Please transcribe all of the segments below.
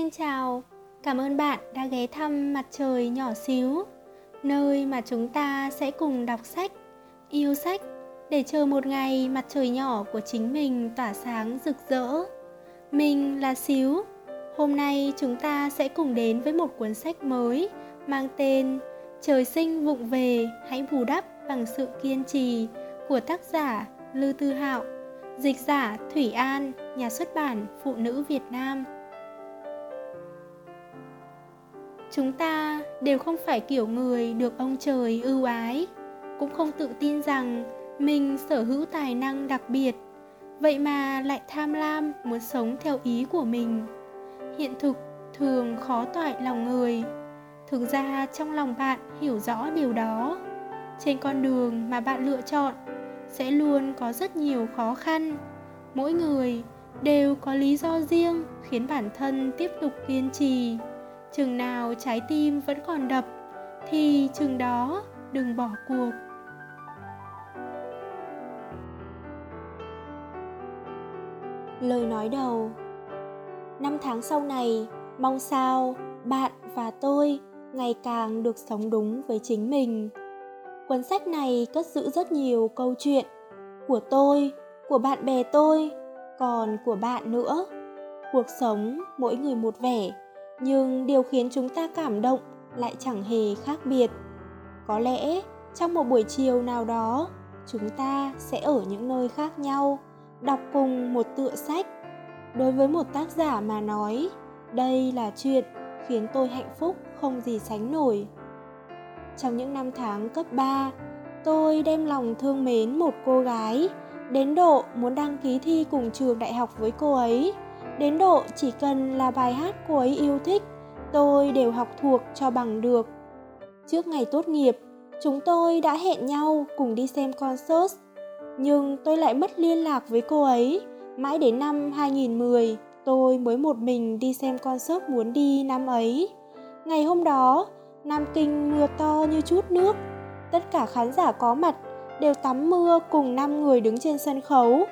Xin chào, cảm ơn bạn đã ghé thăm mặt trời nhỏ xíu, nơi mà chúng ta sẽ cùng đọc sách, yêu sách để chờ một ngày mặt trời nhỏ của chính mình tỏa sáng rực rỡ. Mình là Xíu. Hôm nay chúng ta sẽ cùng đến với một cuốn sách mới mang tên Trời sinh vụng về hãy bù đắp bằng sự kiên trì của tác giả Lư Tư Hạo, dịch giả Thủy An, nhà xuất bản Phụ nữ Việt Nam. Chúng ta đều không phải kiểu người được ông trời ưu ái, cũng không tự tin rằng mình sở hữu tài năng đặc biệt, vậy mà lại tham lam muốn sống theo ý của mình. Hiện thực thường khó toại lòng người. Thực ra trong lòng bạn hiểu rõ điều đó. Trên con đường mà bạn lựa chọn sẽ luôn có rất nhiều khó khăn. Mỗi người đều có lý do riêng khiến bản thân tiếp tục kiên trì chừng nào trái tim vẫn còn đập, thì chừng đó đừng bỏ cuộc. Lời nói đầu. Năm tháng sau này, mong sao bạn và tôi ngày càng được sống đúng với chính mình. Cuốn sách này cất giữ rất nhiều câu chuyện của tôi, của bạn bè tôi, còn của bạn nữa. Cuộc sống mỗi người một vẻ nhưng điều khiến chúng ta cảm động lại chẳng hề khác biệt. Có lẽ trong một buổi chiều nào đó chúng ta sẽ ở những nơi khác nhau đọc cùng một tựa sách. Đối với một tác giả mà nói đây là chuyện khiến tôi hạnh phúc không gì sánh nổi. Trong những năm tháng cấp 3, tôi đem lòng thương mến một cô gái, đến độ muốn đăng ký thi cùng trường đại học với cô ấy đến độ chỉ cần là bài hát cô ấy yêu thích, tôi đều học thuộc cho bằng được. Trước ngày tốt nghiệp, chúng tôi đã hẹn nhau cùng đi xem concert, nhưng tôi lại mất liên lạc với cô ấy. Mãi đến năm 2010 tôi mới một mình đi xem concert muốn đi năm ấy. Ngày hôm đó, Nam Kinh mưa to như chút nước. Tất cả khán giả có mặt đều tắm mưa cùng năm người đứng trên sân khấu.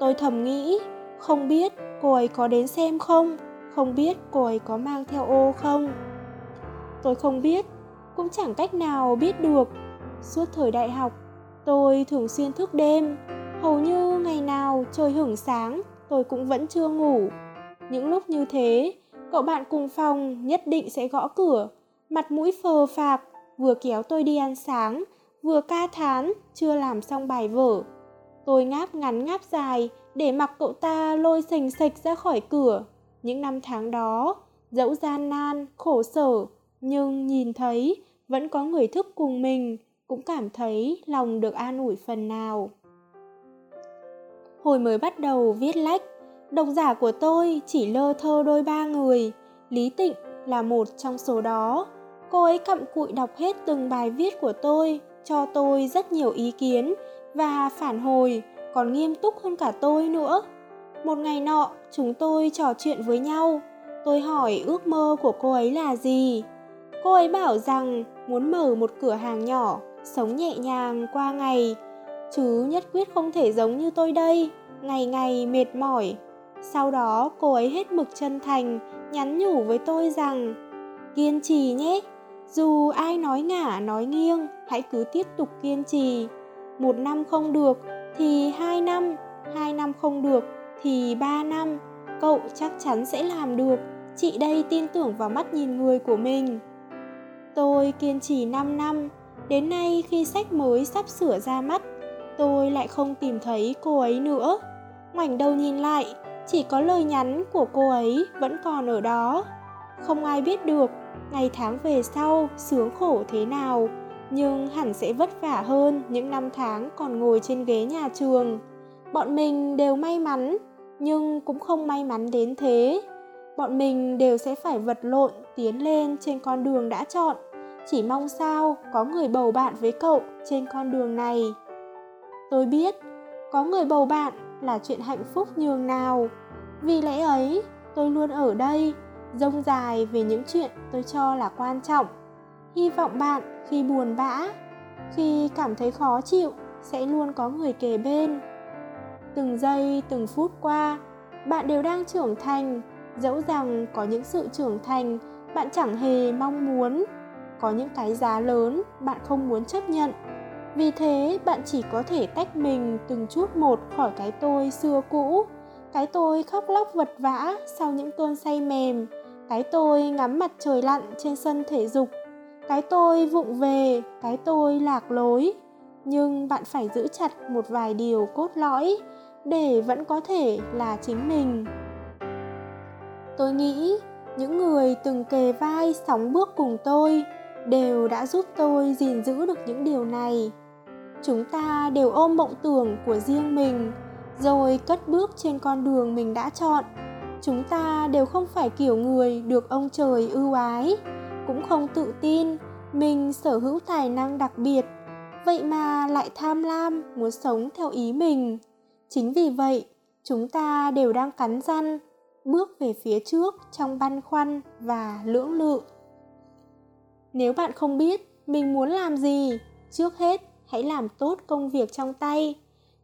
Tôi thầm nghĩ, không biết cô ấy có đến xem không? Không biết cô ấy có mang theo ô không? Tôi không biết, cũng chẳng cách nào biết được. Suốt thời đại học, tôi thường xuyên thức đêm. Hầu như ngày nào trời hửng sáng, tôi cũng vẫn chưa ngủ. Những lúc như thế, cậu bạn cùng phòng nhất định sẽ gõ cửa. Mặt mũi phờ phạc, vừa kéo tôi đi ăn sáng, vừa ca thán chưa làm xong bài vở tôi ngáp ngắn ngáp dài để mặc cậu ta lôi sành sạch ra khỏi cửa. Những năm tháng đó, dẫu gian nan, khổ sở, nhưng nhìn thấy vẫn có người thức cùng mình, cũng cảm thấy lòng được an ủi phần nào. Hồi mới bắt đầu viết lách, độc giả của tôi chỉ lơ thơ đôi ba người, Lý Tịnh là một trong số đó. Cô ấy cặm cụi đọc hết từng bài viết của tôi, cho tôi rất nhiều ý kiến và phản hồi, còn nghiêm túc hơn cả tôi nữa. Một ngày nọ, chúng tôi trò chuyện với nhau. Tôi hỏi ước mơ của cô ấy là gì. Cô ấy bảo rằng muốn mở một cửa hàng nhỏ, sống nhẹ nhàng qua ngày. Chứ nhất quyết không thể giống như tôi đây, ngày ngày mệt mỏi. Sau đó cô ấy hết mực chân thành, nhắn nhủ với tôi rằng Kiên trì nhé, dù ai nói ngả nói nghiêng, hãy cứ tiếp tục kiên trì. Một năm không được thì hai năm, hai năm không được thì ba năm, cậu chắc chắn sẽ làm được. Chị đây tin tưởng vào mắt nhìn người của mình. Tôi kiên trì 5 năm, đến nay khi sách mới sắp sửa ra mắt, tôi lại không tìm thấy cô ấy nữa. Ngoảnh đầu nhìn lại, chỉ có lời nhắn của cô ấy vẫn còn ở đó. Không ai biết được ngày tháng về sau sướng khổ thế nào nhưng hẳn sẽ vất vả hơn những năm tháng còn ngồi trên ghế nhà trường. Bọn mình đều may mắn, nhưng cũng không may mắn đến thế. Bọn mình đều sẽ phải vật lộn, tiến lên trên con đường đã chọn. Chỉ mong sao có người bầu bạn với cậu trên con đường này. Tôi biết, có người bầu bạn là chuyện hạnh phúc nhường nào. Vì lẽ ấy, tôi luôn ở đây, rông dài về những chuyện tôi cho là quan trọng hy vọng bạn khi buồn bã, khi cảm thấy khó chịu, sẽ luôn có người kề bên. Từng giây, từng phút qua, bạn đều đang trưởng thành, dẫu rằng có những sự trưởng thành bạn chẳng hề mong muốn, có những cái giá lớn bạn không muốn chấp nhận. Vì thế, bạn chỉ có thể tách mình từng chút một khỏi cái tôi xưa cũ, cái tôi khóc lóc vật vã sau những cơn say mềm, cái tôi ngắm mặt trời lặn trên sân thể dục cái tôi vụng về, cái tôi lạc lối. Nhưng bạn phải giữ chặt một vài điều cốt lõi để vẫn có thể là chính mình. Tôi nghĩ những người từng kề vai sóng bước cùng tôi đều đã giúp tôi gìn giữ được những điều này. Chúng ta đều ôm mộng tưởng của riêng mình, rồi cất bước trên con đường mình đã chọn. Chúng ta đều không phải kiểu người được ông trời ưu ái cũng không tự tin, mình sở hữu tài năng đặc biệt. Vậy mà lại tham lam, muốn sống theo ý mình. Chính vì vậy, chúng ta đều đang cắn răng bước về phía trước trong băn khoăn và lưỡng lự. Nếu bạn không biết mình muốn làm gì, trước hết hãy làm tốt công việc trong tay.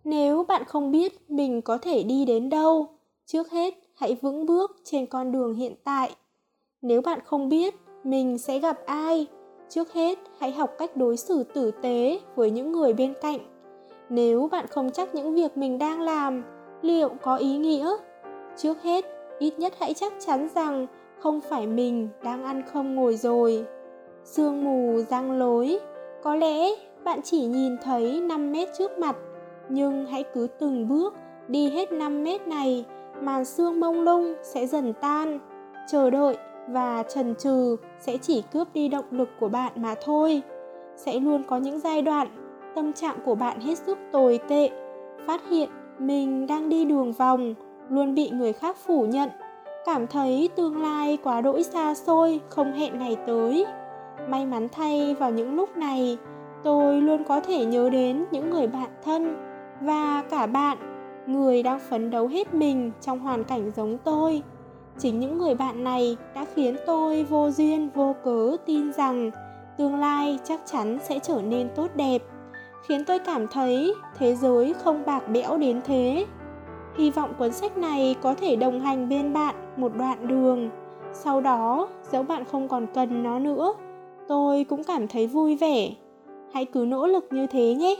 Nếu bạn không biết mình có thể đi đến đâu, trước hết hãy vững bước trên con đường hiện tại. Nếu bạn không biết mình sẽ gặp ai? Trước hết, hãy học cách đối xử tử tế với những người bên cạnh. Nếu bạn không chắc những việc mình đang làm, liệu có ý nghĩa? Trước hết, ít nhất hãy chắc chắn rằng không phải mình đang ăn không ngồi rồi. Sương mù, răng lối. Có lẽ bạn chỉ nhìn thấy 5 mét trước mặt, nhưng hãy cứ từng bước đi hết 5 mét này màn sương mông lung sẽ dần tan. Chờ đợi và trần trừ sẽ chỉ cướp đi động lực của bạn mà thôi. Sẽ luôn có những giai đoạn, tâm trạng của bạn hết sức tồi tệ. Phát hiện mình đang đi đường vòng, luôn bị người khác phủ nhận. Cảm thấy tương lai quá đỗi xa xôi, không hẹn ngày tới. May mắn thay vào những lúc này, tôi luôn có thể nhớ đến những người bạn thân và cả bạn, người đang phấn đấu hết mình trong hoàn cảnh giống tôi chính những người bạn này đã khiến tôi vô duyên, vô cớ tin rằng tương lai chắc chắn sẽ trở nên tốt đẹp. Khiến tôi cảm thấy thế giới không bạc bẽo đến thế. Hy vọng cuốn sách này có thể đồng hành bên bạn một đoạn đường. Sau đó, dẫu bạn không còn cần nó nữa, tôi cũng cảm thấy vui vẻ. Hãy cứ nỗ lực như thế nhé.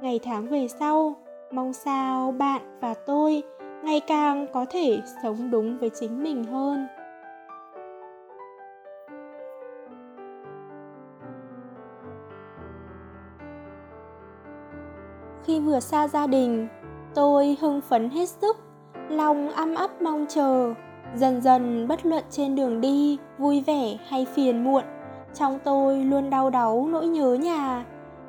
Ngày tháng về sau, mong sao bạn và tôi ngày càng có thể sống đúng với chính mình hơn. Khi vừa xa gia đình, tôi hưng phấn hết sức, lòng âm ấp mong chờ, dần dần bất luận trên đường đi, vui vẻ hay phiền muộn, trong tôi luôn đau đáu nỗi nhớ nhà.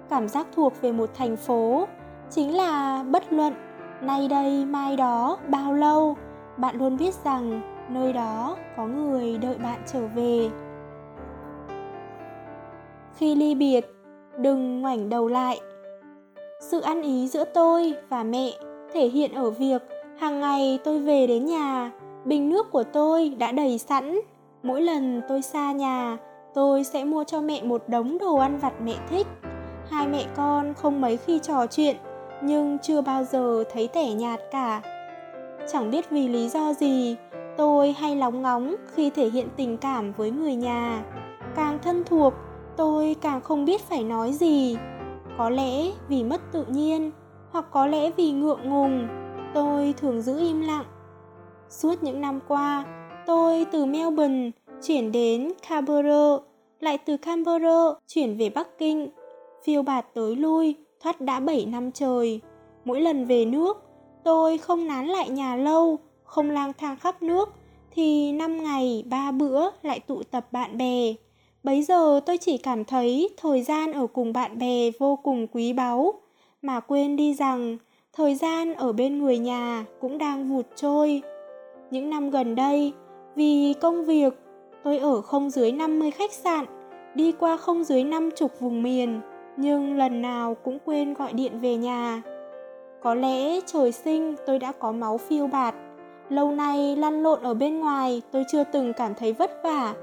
Cảm giác thuộc về một thành phố chính là bất luận nay đây, mai đó, bao lâu? Bạn luôn biết rằng nơi đó có người đợi bạn trở về. Khi ly biệt, đừng ngoảnh đầu lại. Sự ăn ý giữa tôi và mẹ thể hiện ở việc hàng ngày tôi về đến nhà, bình nước của tôi đã đầy sẵn. Mỗi lần tôi xa nhà, tôi sẽ mua cho mẹ một đống đồ ăn vặt mẹ thích. Hai mẹ con không mấy khi trò chuyện nhưng chưa bao giờ thấy tẻ nhạt cả. Chẳng biết vì lý do gì, tôi hay lóng ngóng khi thể hiện tình cảm với người nhà. Càng thân thuộc, tôi càng không biết phải nói gì. Có lẽ vì mất tự nhiên, hoặc có lẽ vì ngượng ngùng, tôi thường giữ im lặng. Suốt những năm qua, tôi từ melbourne chuyển đến canberra, lại từ canberra chuyển về bắc kinh, phiêu bạt tới lui thoát đã 7 năm trời. Mỗi lần về nước, tôi không nán lại nhà lâu, không lang thang khắp nước, thì năm ngày ba bữa lại tụ tập bạn bè. Bấy giờ tôi chỉ cảm thấy thời gian ở cùng bạn bè vô cùng quý báu, mà quên đi rằng thời gian ở bên người nhà cũng đang vụt trôi. Những năm gần đây, vì công việc, tôi ở không dưới 50 khách sạn, đi qua không dưới 50 vùng miền, nhưng lần nào cũng quên gọi điện về nhà. Có lẽ trời sinh tôi đã có máu phiêu bạt. Lâu nay lăn lộn ở bên ngoài tôi chưa từng cảm thấy vất vả.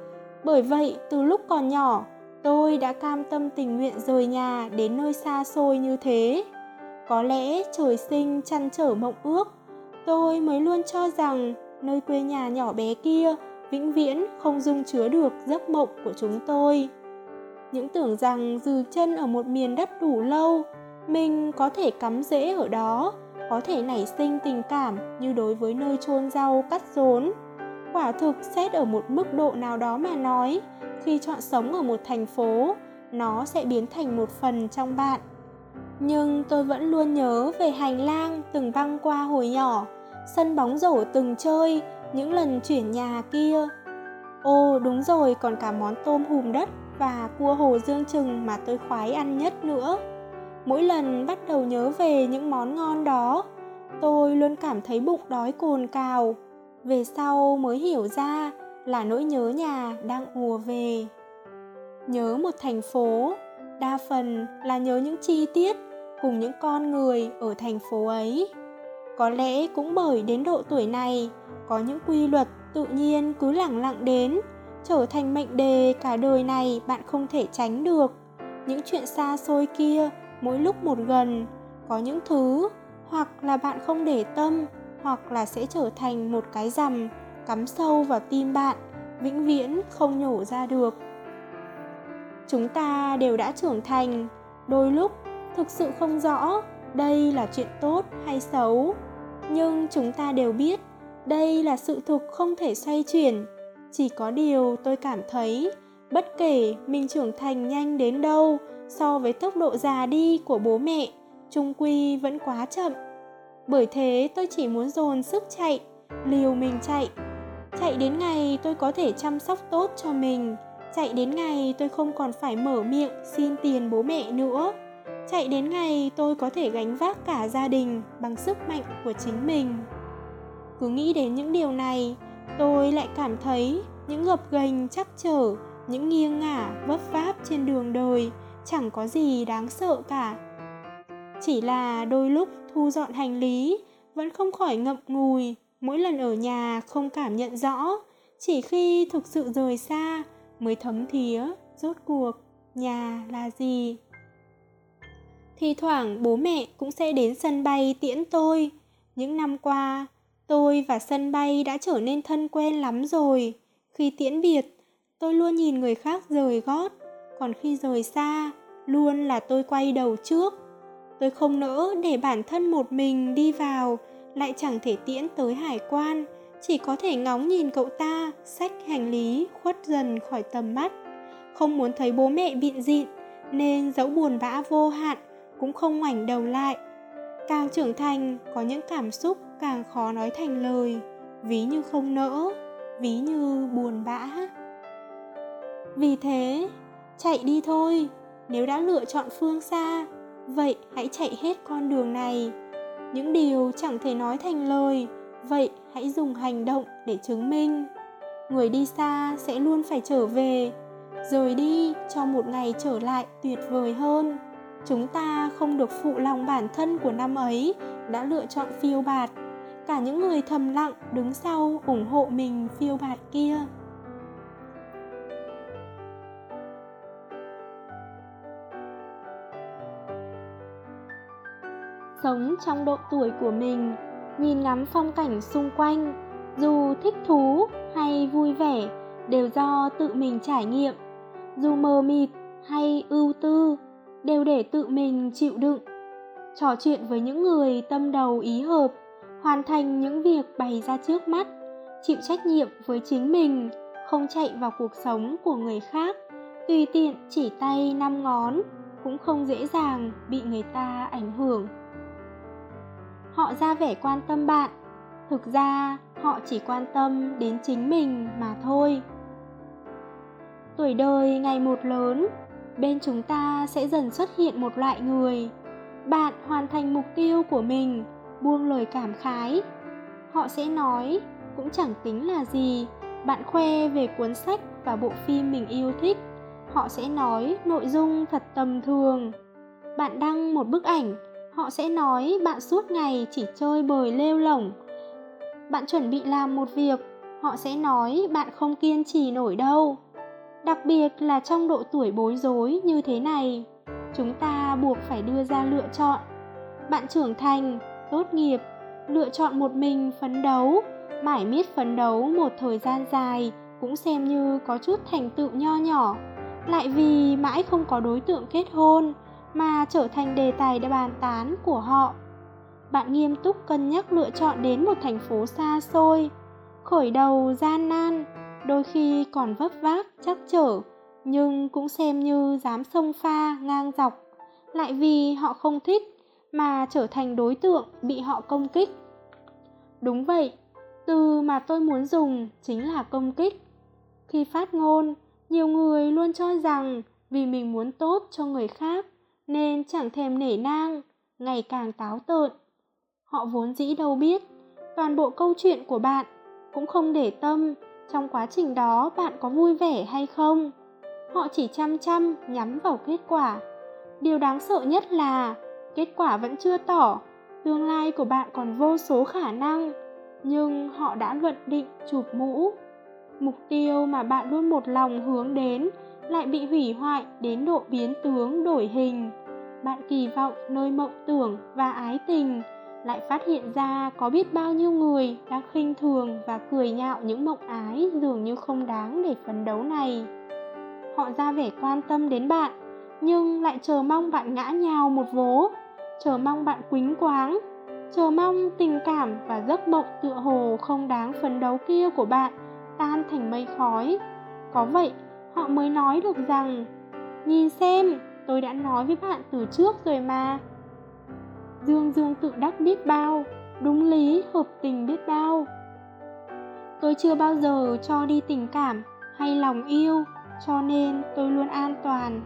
Bởi vậy từ lúc còn nhỏ tôi đã cam tâm tình nguyện rời nhà đến nơi xa xôi như thế. Có lẽ trời sinh chăn trở mộng ước, tôi mới luôn cho rằng nơi quê nhà nhỏ bé kia vĩnh viễn không dung chứa được giấc mộng của chúng tôi những tưởng rằng dừ chân ở một miền đất đủ lâu, mình có thể cắm rễ ở đó, có thể nảy sinh tình cảm như đối với nơi chôn rau cắt rốn. Quả thực xét ở một mức độ nào đó mà nói, khi chọn sống ở một thành phố, nó sẽ biến thành một phần trong bạn. Nhưng tôi vẫn luôn nhớ về hành lang từng băng qua hồi nhỏ, sân bóng rổ từng chơi, những lần chuyển nhà kia. Ô đúng rồi, còn cả món tôm hùm đất và cua hồ dương chừng mà tôi khoái ăn nhất nữa. Mỗi lần bắt đầu nhớ về những món ngon đó, tôi luôn cảm thấy bụng đói cồn cào. Về sau mới hiểu ra là nỗi nhớ nhà đang ùa về. Nhớ một thành phố, đa phần là nhớ những chi tiết cùng những con người ở thành phố ấy. Có lẽ cũng bởi đến độ tuổi này, có những quy luật tự nhiên cứ lẳng lặng đến trở thành mệnh đề cả đời này bạn không thể tránh được. Những chuyện xa xôi kia, mỗi lúc một gần, có những thứ, hoặc là bạn không để tâm, hoặc là sẽ trở thành một cái rằm cắm sâu vào tim bạn, vĩnh viễn không nhổ ra được. Chúng ta đều đã trưởng thành, đôi lúc thực sự không rõ đây là chuyện tốt hay xấu. Nhưng chúng ta đều biết đây là sự thực không thể xoay chuyển chỉ có điều tôi cảm thấy, bất kể mình trưởng thành nhanh đến đâu, so với tốc độ già đi của bố mẹ, trung quy vẫn quá chậm. Bởi thế tôi chỉ muốn dồn sức chạy, liều mình chạy. Chạy đến ngày tôi có thể chăm sóc tốt cho mình, chạy đến ngày tôi không còn phải mở miệng xin tiền bố mẹ nữa. Chạy đến ngày tôi có thể gánh vác cả gia đình bằng sức mạnh của chính mình. Cứ nghĩ đến những điều này tôi lại cảm thấy những gập ghềnh chắc trở, những nghiêng ngả, vấp váp trên đường đời chẳng có gì đáng sợ cả. Chỉ là đôi lúc thu dọn hành lý vẫn không khỏi ngậm ngùi, mỗi lần ở nhà không cảm nhận rõ, chỉ khi thực sự rời xa mới thấm thía rốt cuộc nhà là gì. Thi thoảng bố mẹ cũng sẽ đến sân bay tiễn tôi. Những năm qua tôi và sân bay đã trở nên thân quen lắm rồi. Khi tiễn biệt, tôi luôn nhìn người khác rời gót. Còn khi rời xa, luôn là tôi quay đầu trước. Tôi không nỡ để bản thân một mình đi vào, lại chẳng thể tiễn tới hải quan. Chỉ có thể ngóng nhìn cậu ta xách hành lý khuất dần khỏi tầm mắt. Không muốn thấy bố mẹ bịn dịn nên dẫu buồn bã vô hạn, cũng không ngoảnh đầu lại. Càng trưởng thành có những cảm xúc càng khó nói thành lời, ví như không nỡ, ví như buồn bã. Vì thế, chạy đi thôi, nếu đã lựa chọn phương xa, vậy hãy chạy hết con đường này. Những điều chẳng thể nói thành lời, vậy hãy dùng hành động để chứng minh. Người đi xa sẽ luôn phải trở về, rời đi cho một ngày trở lại tuyệt vời hơn. Chúng ta không được phụ lòng bản thân của năm ấy đã lựa chọn phiêu bạt cả những người thầm lặng đứng sau ủng hộ mình phiêu bạt kia. Sống trong độ tuổi của mình, nhìn ngắm phong cảnh xung quanh, dù thích thú hay vui vẻ, đều do tự mình trải nghiệm. Dù mờ mịt hay ưu tư, đều để tự mình chịu đựng. Trò chuyện với những người tâm đầu ý hợp hoàn thành những việc bày ra trước mắt, chịu trách nhiệm với chính mình, không chạy vào cuộc sống của người khác, tùy tiện chỉ tay năm ngón cũng không dễ dàng bị người ta ảnh hưởng. Họ ra vẻ quan tâm bạn, thực ra họ chỉ quan tâm đến chính mình mà thôi. Tuổi đời ngày một lớn, bên chúng ta sẽ dần xuất hiện một loại người, bạn hoàn thành mục tiêu của mình buông lời cảm khái. Họ sẽ nói, cũng chẳng tính là gì, bạn khoe về cuốn sách và bộ phim mình yêu thích. Họ sẽ nói, nội dung thật tầm thường. Bạn đăng một bức ảnh, họ sẽ nói, bạn suốt ngày chỉ chơi bời lêu lỏng. Bạn chuẩn bị làm một việc, họ sẽ nói, bạn không kiên trì nổi đâu. Đặc biệt là trong độ tuổi bối rối như thế này, chúng ta buộc phải đưa ra lựa chọn. Bạn trưởng thành tốt nghiệp, lựa chọn một mình phấn đấu mãi miết phấn đấu một thời gian dài cũng xem như có chút thành tựu nho nhỏ. Lại vì mãi không có đối tượng kết hôn mà trở thành đề tài để bàn tán của họ. Bạn nghiêm túc cân nhắc lựa chọn đến một thành phố xa xôi, khởi đầu gian nan, đôi khi còn vấp váp chắc trở, nhưng cũng xem như dám sông pha, ngang dọc. Lại vì họ không thích mà trở thành đối tượng bị họ công kích. Đúng vậy, từ mà tôi muốn dùng chính là công kích. Khi phát ngôn, nhiều người luôn cho rằng vì mình muốn tốt cho người khác nên chẳng thèm nể nang, ngày càng táo tợn. Họ vốn dĩ đâu biết, toàn bộ câu chuyện của bạn cũng không để tâm trong quá trình đó bạn có vui vẻ hay không. Họ chỉ chăm chăm nhắm vào kết quả. Điều đáng sợ nhất là kết quả vẫn chưa tỏ. Tương lai của bạn còn vô số khả năng, nhưng họ đã luận định chụp mũ. Mục tiêu mà bạn luôn một lòng hướng đến lại bị hủy hoại đến độ biến tướng đổi hình. Bạn kỳ vọng nơi mộng tưởng và ái tình lại phát hiện ra có biết bao nhiêu người đang khinh thường và cười nhạo những mộng ái dường như không đáng để phấn đấu này. Họ ra vẻ quan tâm đến bạn, nhưng lại chờ mong bạn ngã nhào một vố chờ mong bạn quýnh quáng. Chờ mong tình cảm và giấc mộng tựa hồ không đáng phấn đấu kia của bạn tan thành mây khói. Có vậy, họ mới nói được rằng, nhìn xem, tôi đã nói với bạn từ trước rồi mà. Dương dương tự đắc biết bao, đúng lý, hợp tình biết bao. Tôi chưa bao giờ cho đi tình cảm hay lòng yêu, cho nên tôi luôn an toàn.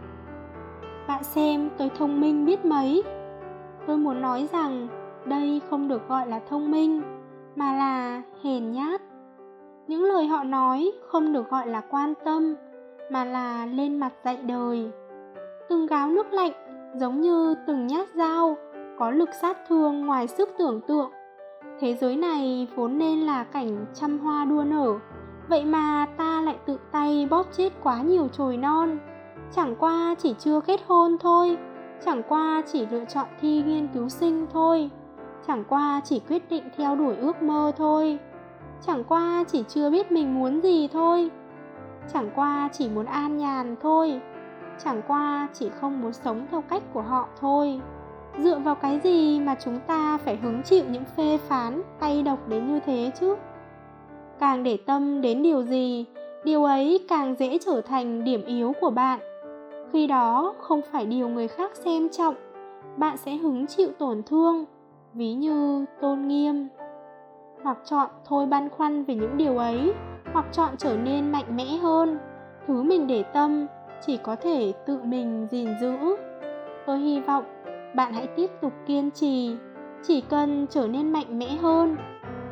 Bạn xem, tôi thông minh biết mấy tôi muốn nói rằng đây không được gọi là thông minh, mà là hèn nhát. Những lời họ nói không được gọi là quan tâm, mà là lên mặt dạy đời. Từng gáo nước lạnh giống như từng nhát dao, có lực sát thương ngoài sức tưởng tượng. Thế giới này vốn nên là cảnh trăm hoa đua nở, vậy mà ta lại tự tay bóp chết quá nhiều chồi non. Chẳng qua chỉ chưa kết hôn thôi chẳng qua chỉ lựa chọn thi nghiên cứu sinh thôi. Chẳng qua chỉ quyết định theo đuổi ước mơ thôi. Chẳng qua chỉ chưa biết mình muốn gì thôi. Chẳng qua chỉ muốn an nhàn thôi. Chẳng qua chỉ không muốn sống theo cách của họ thôi. Dựa vào cái gì mà chúng ta phải hứng chịu những phê phán tay độc đến như thế chứ? Càng để tâm đến điều gì, điều ấy càng dễ trở thành điểm yếu của bạn khi đó, không phải điều người khác xem trọng. Bạn sẽ hứng chịu tổn thương, ví như tôn nghiêm. Hoặc chọn thôi băn khoăn về những điều ấy, hoặc chọn trở nên mạnh mẽ hơn. Thứ mình để tâm, chỉ có thể tự mình gìn giữ. Tôi hy vọng bạn hãy tiếp tục kiên trì, chỉ cần trở nên mạnh mẽ hơn.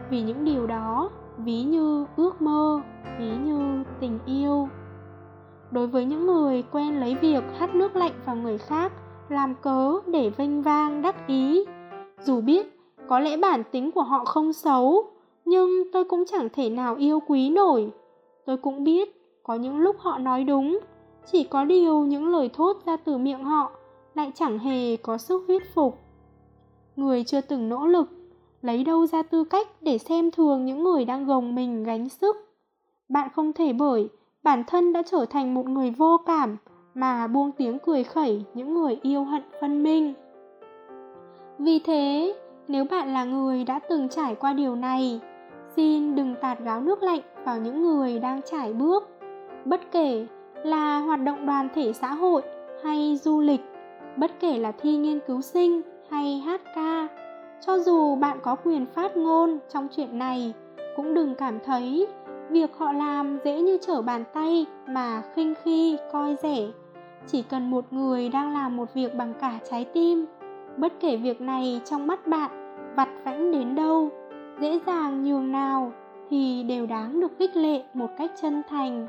Vì những điều đó, ví như ước mơ, ví như tình yêu đối với những người quen lấy việc hắt nước lạnh vào người khác, làm cớ để vênh vang, đắc ý. Dù biết, có lẽ bản tính của họ không xấu, nhưng tôi cũng chẳng thể nào yêu quý nổi. Tôi cũng biết, có những lúc họ nói đúng, chỉ có điều những lời thốt ra từ miệng họ lại chẳng hề có sức thuyết phục. Người chưa từng nỗ lực, lấy đâu ra tư cách để xem thường những người đang gồng mình gánh sức? Bạn không thể bởi bản thân đã trở thành một người vô cảm mà buông tiếng cười khẩy những người yêu hận phân minh. Vì thế, nếu bạn là người đã từng trải qua điều này, xin đừng tạt gáo nước lạnh vào những người đang trải bước, bất kể là hoạt động đoàn thể xã hội hay du lịch, bất kể là thi nghiên cứu sinh hay hát ca. Cho dù bạn có quyền phát ngôn trong chuyện này, cũng đừng cảm thấy việc họ làm dễ như trở bàn tay mà khinh khi, coi rẻ. Chỉ cần một người đang làm một việc bằng cả trái tim, bất kể việc này trong mắt bạn vặt vãnh đến đâu, dễ dàng nhường nào thì đều đáng được khích lệ một cách chân thành.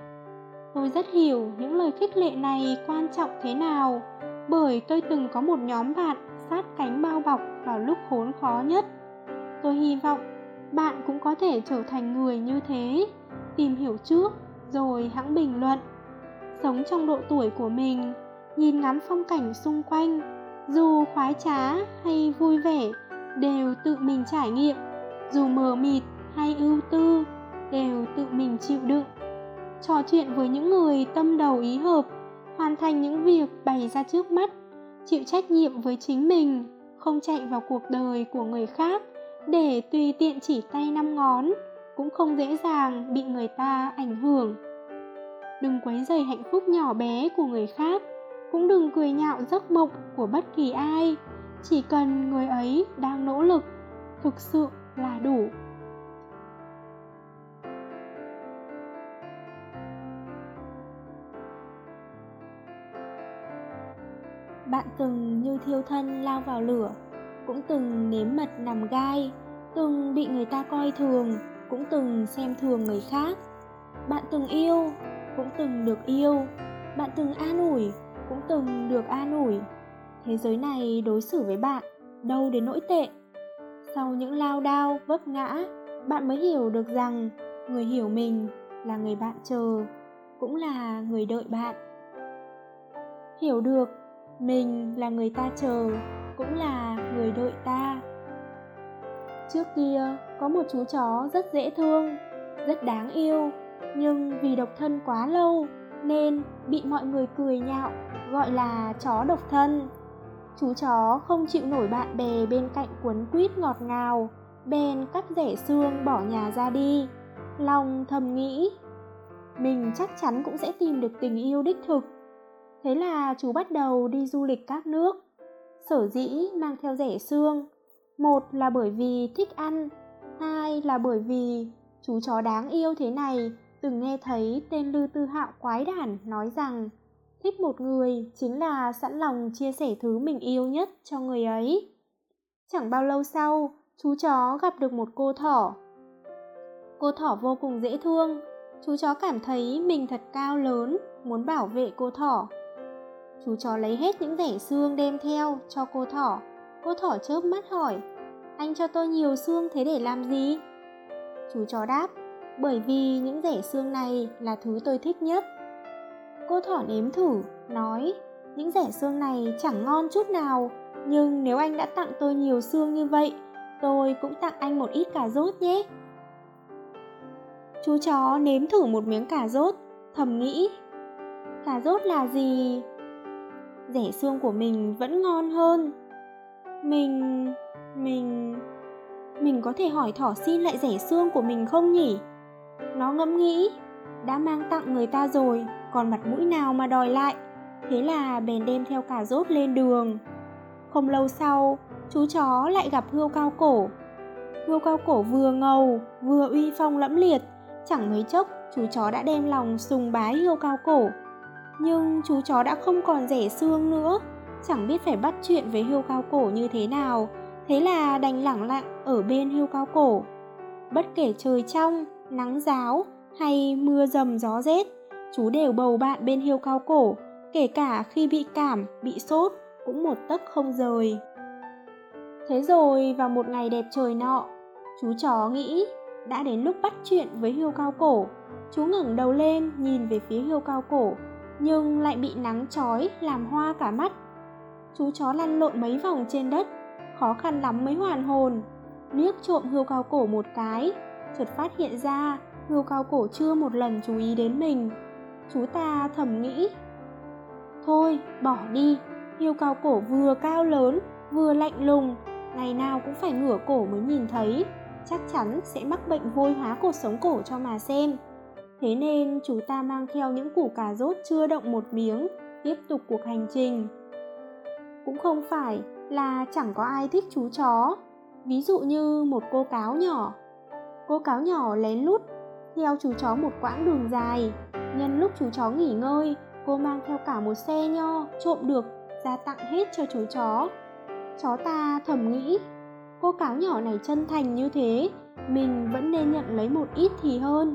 Tôi rất hiểu những lời khích lệ này quan trọng thế nào, bởi tôi từng có một nhóm bạn sát cánh bao bọc vào lúc khốn khó nhất. Tôi hy vọng bạn cũng có thể trở thành người như thế tìm hiểu trước, rồi hãng bình luận. Sống trong độ tuổi của mình, nhìn ngắm phong cảnh xung quanh, dù khoái trá hay vui vẻ, đều tự mình trải nghiệm. Dù mờ mịt hay ưu tư, đều tự mình chịu đựng. Trò chuyện với những người tâm đầu ý hợp, hoàn thành những việc bày ra trước mắt, chịu trách nhiệm với chính mình, không chạy vào cuộc đời của người khác để tùy tiện chỉ tay năm ngón cũng không dễ dàng bị người ta ảnh hưởng. Đừng quấy rầy hạnh phúc nhỏ bé của người khác, cũng đừng cười nhạo giấc mộng của bất kỳ ai. Chỉ cần người ấy đang nỗ lực, thực sự là đủ. Bạn từng như thiêu thân lao vào lửa, cũng từng nếm mật nằm gai, từng bị người ta coi thường cũng từng xem thường người khác. Bạn từng yêu, cũng từng được yêu. Bạn từng an ủi, cũng từng được an ủi. Thế giới này đối xử với bạn đâu đến nỗi tệ. Sau những lao đao, vấp ngã, bạn mới hiểu được rằng người hiểu mình là người bạn chờ, cũng là người đợi bạn. Hiểu được mình là người ta chờ, cũng là người đợi ta trước kia, có một chú chó rất dễ thương, rất đáng yêu, nhưng vì độc thân quá lâu nên bị mọi người cười nhạo, gọi là chó độc thân. Chú chó không chịu nổi bạn bè bên cạnh cuốn quýt ngọt ngào, bèn cắt rẻ xương bỏ nhà ra đi. Lòng thầm nghĩ, mình chắc chắn cũng sẽ tìm được tình yêu đích thực. Thế là chú bắt đầu đi du lịch các nước, sở dĩ mang theo rẻ xương một là bởi vì thích ăn, hai là bởi vì chú chó đáng yêu thế này từng nghe thấy tên lư tư hạo quái đản nói rằng, thích một người chính là sẵn lòng chia sẻ thứ mình yêu nhất cho người ấy. Chẳng bao lâu sau, chú chó gặp được một cô thỏ. Cô thỏ vô cùng dễ thương, chú chó cảm thấy mình thật cao lớn, muốn bảo vệ cô thỏ. Chú chó lấy hết những rẻ xương đem theo cho cô thỏ cô thỏ chớp mắt hỏi, anh cho tôi nhiều xương thế để làm gì? Chú chó đáp, bởi vì những rẻ xương này là thứ tôi thích nhất. Cô thỏ nếm thử, nói, những rẻ xương này chẳng ngon chút nào, nhưng nếu anh đã tặng tôi nhiều xương như vậy, tôi cũng tặng anh một ít cà rốt nhé. Chú chó nếm thử một miếng cà rốt, thầm nghĩ, cà rốt là gì? Rẻ xương của mình vẫn ngon hơn mình mình mình có thể hỏi thỏ xin lại rẻ xương của mình không nhỉ? Nó ngẫm nghĩ, đã mang tặng người ta rồi, còn mặt mũi nào mà đòi lại? Thế là bèn đem theo cả rốt lên đường. Không lâu sau, chú chó lại gặp hươu cao cổ. Hươu cao cổ vừa ngầu, vừa uy phong lẫm liệt. Chẳng mấy chốc, chú chó đã đem lòng sùng bái hươu cao cổ. Nhưng chú chó đã không còn rẻ xương nữa chẳng biết phải bắt chuyện với hươu cao cổ như thế nào. Thế là đành lẳng lặng ở bên hươu cao cổ. Bất kể trời trong, nắng giáo hay mưa dầm gió rét, chú đều bầu bạn bên hươu cao cổ, kể cả khi bị cảm, bị sốt cũng một tấc không rời. Thế rồi vào một ngày đẹp trời nọ, chú chó nghĩ đã đến lúc bắt chuyện với hươu cao cổ. Chú ngẩng đầu lên nhìn về phía hươu cao cổ, nhưng lại bị nắng chói làm hoa cả mắt chú chó lăn lộn mấy vòng trên đất, khó khăn lắm mới hoàn hồn. Liếc trộm hươu cao cổ một cái, chợt phát hiện ra hươu cao cổ chưa một lần chú ý đến mình. Chú ta thầm nghĩ, thôi, bỏ đi, hươu cao cổ vừa cao lớn, vừa lạnh lùng, ngày nào cũng phải ngửa cổ mới nhìn thấy, chắc chắn sẽ mắc bệnh vôi hóa cuộc sống cổ cho mà xem. Thế nên chú ta mang theo những củ cà rốt chưa động một miếng, tiếp tục cuộc hành trình cũng không phải là chẳng có ai thích chú chó. Ví dụ như một cô cáo nhỏ. Cô cáo nhỏ lén lút theo chú chó một quãng đường dài. Nhân lúc chú chó nghỉ ngơi, cô mang theo cả một xe nho trộm được ra tặng hết cho chú chó. Chó ta thầm nghĩ, cô cáo nhỏ này chân thành như thế, mình vẫn nên nhận lấy một ít thì hơn.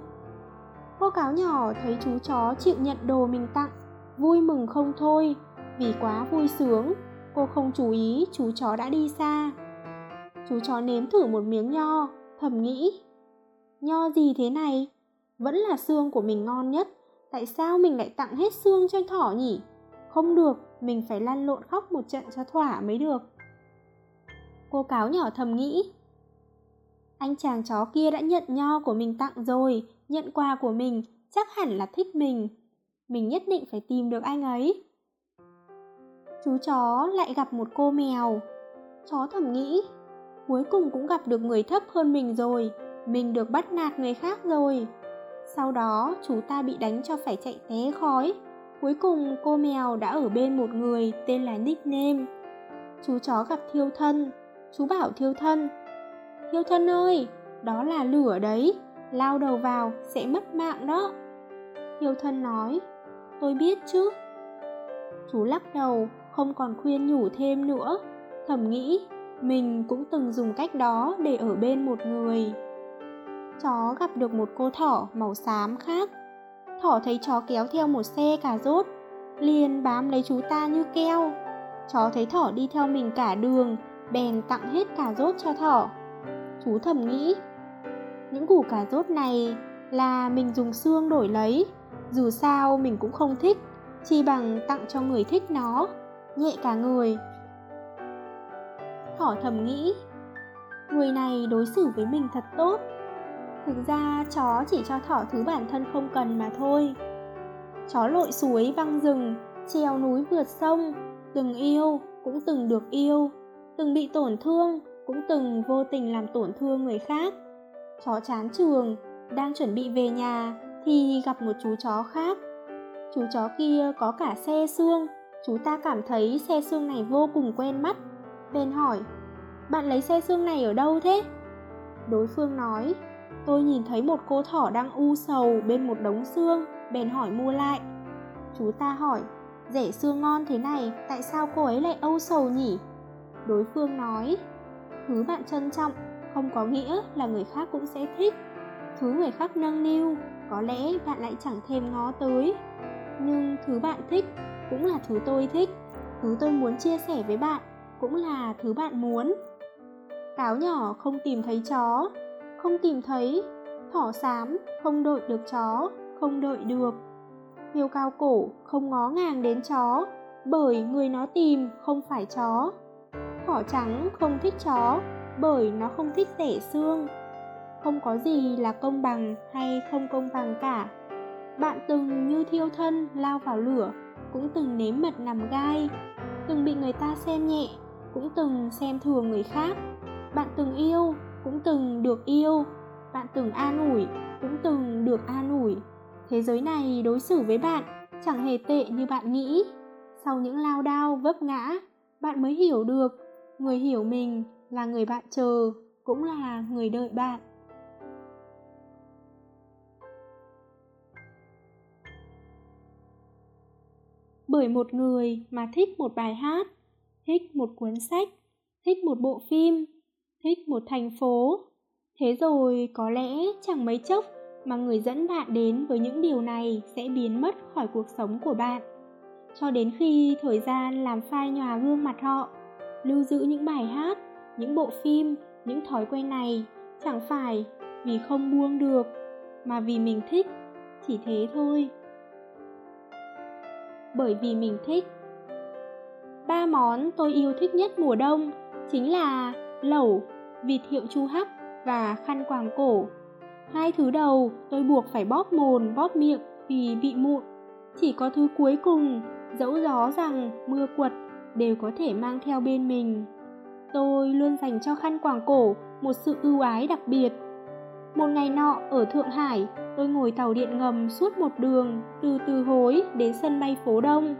Cô cáo nhỏ thấy chú chó chịu nhận đồ mình tặng, vui mừng không thôi, vì quá vui sướng cô không chú ý chú chó đã đi xa chú chó nếm thử một miếng nho thầm nghĩ nho gì thế này vẫn là xương của mình ngon nhất tại sao mình lại tặng hết xương cho thỏ nhỉ không được mình phải lăn lộn khóc một trận cho thỏa mới được cô cáo nhỏ thầm nghĩ Anh chàng chó kia đã nhận nho của mình tặng rồi, nhận quà của mình, chắc hẳn là thích mình. Mình nhất định phải tìm được anh ấy. Chú chó lại gặp một cô mèo. Chó thầm nghĩ, cuối cùng cũng gặp được người thấp hơn mình rồi, mình được bắt nạt người khác rồi. Sau đó chú ta bị đánh cho phải chạy té khói. Cuối cùng cô mèo đã ở bên một người tên là Nickname. Chú chó gặp thiêu thân. Chú bảo thiêu thân. Thiêu thân ơi, đó là lửa đấy. Lao đầu vào sẽ mất mạng đó. Thiêu thân nói, tôi biết chứ. Chú lắc đầu, không còn khuyên nhủ thêm nữa. Thầm nghĩ, mình cũng từng dùng cách đó để ở bên một người chó gặp được một cô thỏ màu xám khác. Thỏ thấy chó kéo theo một xe cà rốt, liền bám lấy chú ta như keo. Chó thấy thỏ đi theo mình cả đường, bèn tặng hết cà rốt cho thỏ. Chú thầm nghĩ, những củ cà rốt này là mình dùng xương đổi lấy, dù sao mình cũng không thích, chi bằng tặng cho người thích nó, nhẹ cả người. Thỏ thầm nghĩ, người này đối xử với mình thật tốt, Thực ra chó chỉ cho thỏ thứ bản thân không cần mà thôi. Chó lội suối văng rừng, treo núi vượt sông Từng yêu, cũng từng được yêu Từng bị tổn thương, cũng từng vô tình làm tổn thương người khác. Chó chán trường, đang chuẩn bị về nhà Thì gặp một chú chó khác. Chú chó kia có cả xe xương Chú ta cảm thấy xe xương này vô cùng quen mắt Bèn hỏi Bạn lấy xe xương này ở đâu thế? Đối phương nói Tôi nhìn thấy một cô thỏ đang u sầu bên một đống xương, bèn hỏi mua lại. Chú ta hỏi, rẻ xương ngon thế này, tại sao cô ấy lại âu sầu nhỉ? Đối phương nói, thứ bạn trân trọng không có nghĩa là người khác cũng sẽ thích. Thứ người khác nâng niu, có lẽ bạn lại chẳng thèm ngó tới. Nhưng thứ bạn thích cũng là thứ tôi thích, thứ tôi muốn chia sẻ với bạn cũng là thứ bạn muốn. Cáo nhỏ không tìm thấy chó, không tìm thấy thỏ xám không đợi được chó không đợi được. Miêu cao cổ không ngó ngàng đến chó bởi người nó tìm không phải chó. Thỏ trắng không thích chó bởi nó không thích rẻ xương. Không có gì là công bằng hay không công bằng cả. Bạn từng như thiêu thân lao vào lửa cũng từng nếm mật nằm gai, từng bị người ta xem nhẹ, cũng từng xem thường người khác. Bạn từng yêu cũng từng được yêu, bạn từng an ủi cũng từng được an ủi. Thế giới này đối xử với bạn chẳng hề tệ như bạn nghĩ. Sau những lao đao vấp ngã, bạn mới hiểu được người hiểu mình là người bạn chờ cũng là người đợi bạn. Bởi một người mà thích một bài hát, thích một cuốn sách, thích một bộ phim, thích một thành phố. Thế rồi có lẽ chẳng mấy chốc mà người dẫn bạn đến với những điều này sẽ biến mất khỏi cuộc sống của bạn. Cho đến khi thời gian làm phai nhòa gương mặt họ, lưu giữ những bài hát, những bộ phim, những thói quen này chẳng phải vì không buông được, mà vì mình thích. Chỉ thế thôi bởi vì mình thích ba món tôi yêu thích nhất mùa đông chính là lẩu vịt hiệu chu hắc và khăn quàng cổ. Hai thứ đầu tôi buộc phải bóp mồn bóp miệng vì bị mụn. Chỉ có thứ cuối cùng, dẫu gió rằng mưa quật đều có thể mang theo bên mình. Tôi luôn dành cho khăn quàng cổ một sự ưu ái đặc biệt. Một ngày nọ ở Thượng Hải, tôi ngồi tàu điện ngầm suốt một đường từ từ hối đến sân bay phố Đông.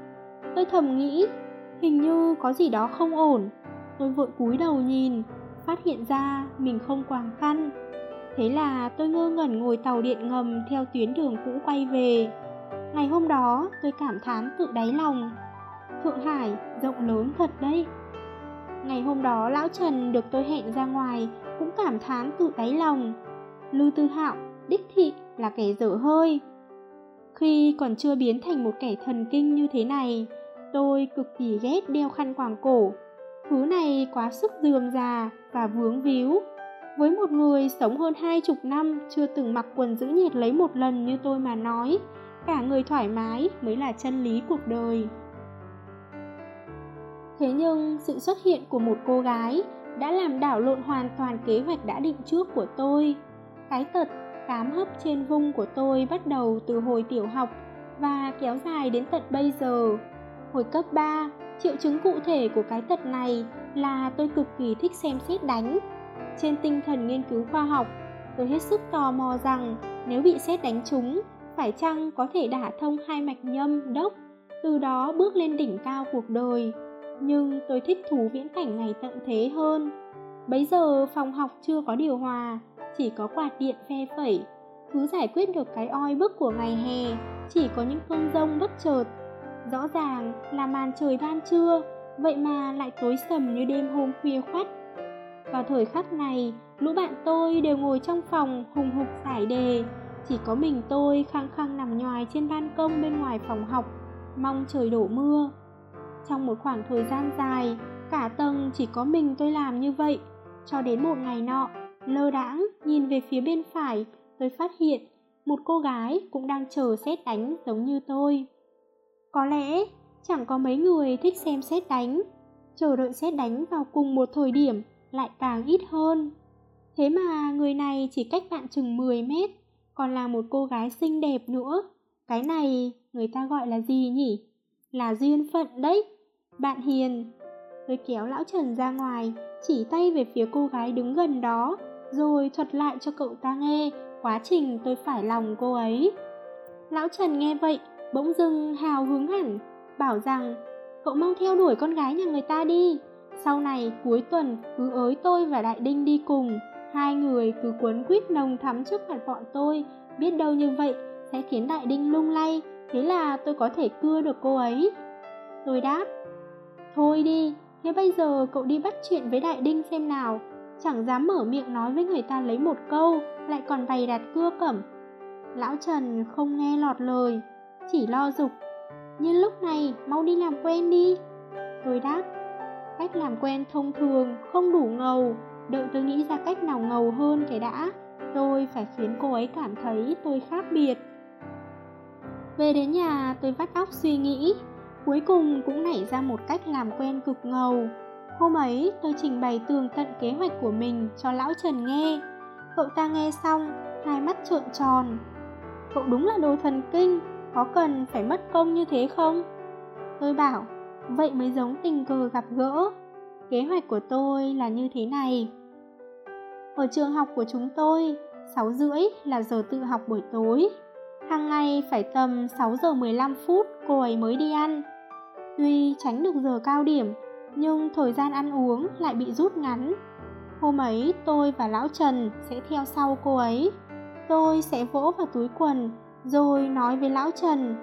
Tôi thầm nghĩ, hình như có gì đó không ổn. Tôi vội cúi đầu nhìn, phát hiện ra mình không quàng khăn. Thế là tôi ngơ ngẩn ngồi tàu điện ngầm theo tuyến đường cũ quay về. Ngày hôm đó tôi cảm thán tự đáy lòng. Thượng Hải rộng lớn thật đấy. Ngày hôm đó lão Trần được tôi hẹn ra ngoài cũng cảm thán tự đáy lòng. Lưu Tư Hạo đích thị là kẻ dở hơi. Khi còn chưa biến thành một kẻ thần kinh như thế này, tôi cực kỳ ghét đeo khăn quàng cổ Thứ này quá sức dườm già và vướng víu. Với một người sống hơn hai chục năm chưa từng mặc quần giữ nhiệt lấy một lần như tôi mà nói, cả người thoải mái mới là chân lý cuộc đời. Thế nhưng sự xuất hiện của một cô gái đã làm đảo lộn hoàn toàn kế hoạch đã định trước của tôi. Cái tật cám hấp trên vung của tôi bắt đầu từ hồi tiểu học và kéo dài đến tận bây giờ. Hồi cấp 3, triệu chứng cụ thể của cái tật này là tôi cực kỳ thích xem xét đánh. Trên tinh thần nghiên cứu khoa học, tôi hết sức tò mò rằng nếu bị xét đánh trúng, phải chăng có thể đả thông hai mạch nhâm, đốc, từ đó bước lên đỉnh cao cuộc đời. Nhưng tôi thích thú viễn cảnh ngày tận thế hơn. Bấy giờ phòng học chưa có điều hòa, chỉ có quạt điện phe phẩy. Cứ giải quyết được cái oi bức của ngày hè, chỉ có những cơn rông bất chợt. Rõ ràng là màn trời ban trưa, vậy mà lại tối sầm như đêm hôm khuya khoắt. Vào thời khắc này, lũ bạn tôi đều ngồi trong phòng hùng hục giải đề, chỉ có mình tôi khăng khăng nằm nhoài trên ban công bên ngoài phòng học, mong trời đổ mưa. Trong một khoảng thời gian dài, cả tầng chỉ có mình tôi làm như vậy, cho đến một ngày nọ, lơ đãng nhìn về phía bên phải, tôi phát hiện một cô gái cũng đang chờ xét đánh giống như tôi. Có lẽ chẳng có mấy người thích xem xét đánh, chờ đợi xét đánh vào cùng một thời điểm lại càng ít hơn. Thế mà người này chỉ cách bạn chừng 10 mét, còn là một cô gái xinh đẹp nữa. Cái này người ta gọi là gì nhỉ? Là duyên phận đấy. Bạn Hiền. Tôi kéo lão Trần ra ngoài, chỉ tay về phía cô gái đứng gần đó, rồi thuật lại cho cậu ta nghe quá trình tôi phải lòng cô ấy. Lão Trần nghe vậy, bỗng dưng hào hứng hẳn, bảo rằng cậu mau theo đuổi con gái nhà người ta đi. Sau này cuối tuần cứ ới tôi và Đại Đinh đi cùng, hai người cứ quấn quýt nồng thắm trước mặt bọn tôi, biết đâu như vậy sẽ khiến Đại Đinh lung lay, thế là tôi có thể cưa được cô ấy. Tôi đáp, thôi đi, thế bây giờ cậu đi bắt chuyện với Đại Đinh xem nào, chẳng dám mở miệng nói với người ta lấy một câu, lại còn bày đặt cưa cẩm. Lão Trần không nghe lọt lời, chỉ lo dục. Nhưng lúc này mau đi làm quen đi. Tôi đáp, cách làm quen thông thường không đủ ngầu, đợi tôi nghĩ ra cách nào ngầu hơn cái đã. Tôi phải khiến cô ấy cảm thấy tôi khác biệt. Về đến nhà tôi vắt óc suy nghĩ, cuối cùng cũng nảy ra một cách làm quen cực ngầu. Hôm ấy tôi trình bày tường tận kế hoạch của mình cho lão Trần nghe. Cậu ta nghe xong, hai mắt trợn tròn. Cậu đúng là đồ thần kinh, có cần phải mất công như thế không? Tôi bảo, vậy mới giống tình cờ gặp gỡ. Kế hoạch của tôi là như thế này. Ở trường học của chúng tôi, 6 rưỡi là giờ tự học buổi tối. Hàng ngày phải tầm 6 giờ 15 phút cô ấy mới đi ăn. Tuy tránh được giờ cao điểm, nhưng thời gian ăn uống lại bị rút ngắn. Hôm ấy tôi và lão Trần sẽ theo sau cô ấy. Tôi sẽ vỗ vào túi quần rồi nói với lão Trần.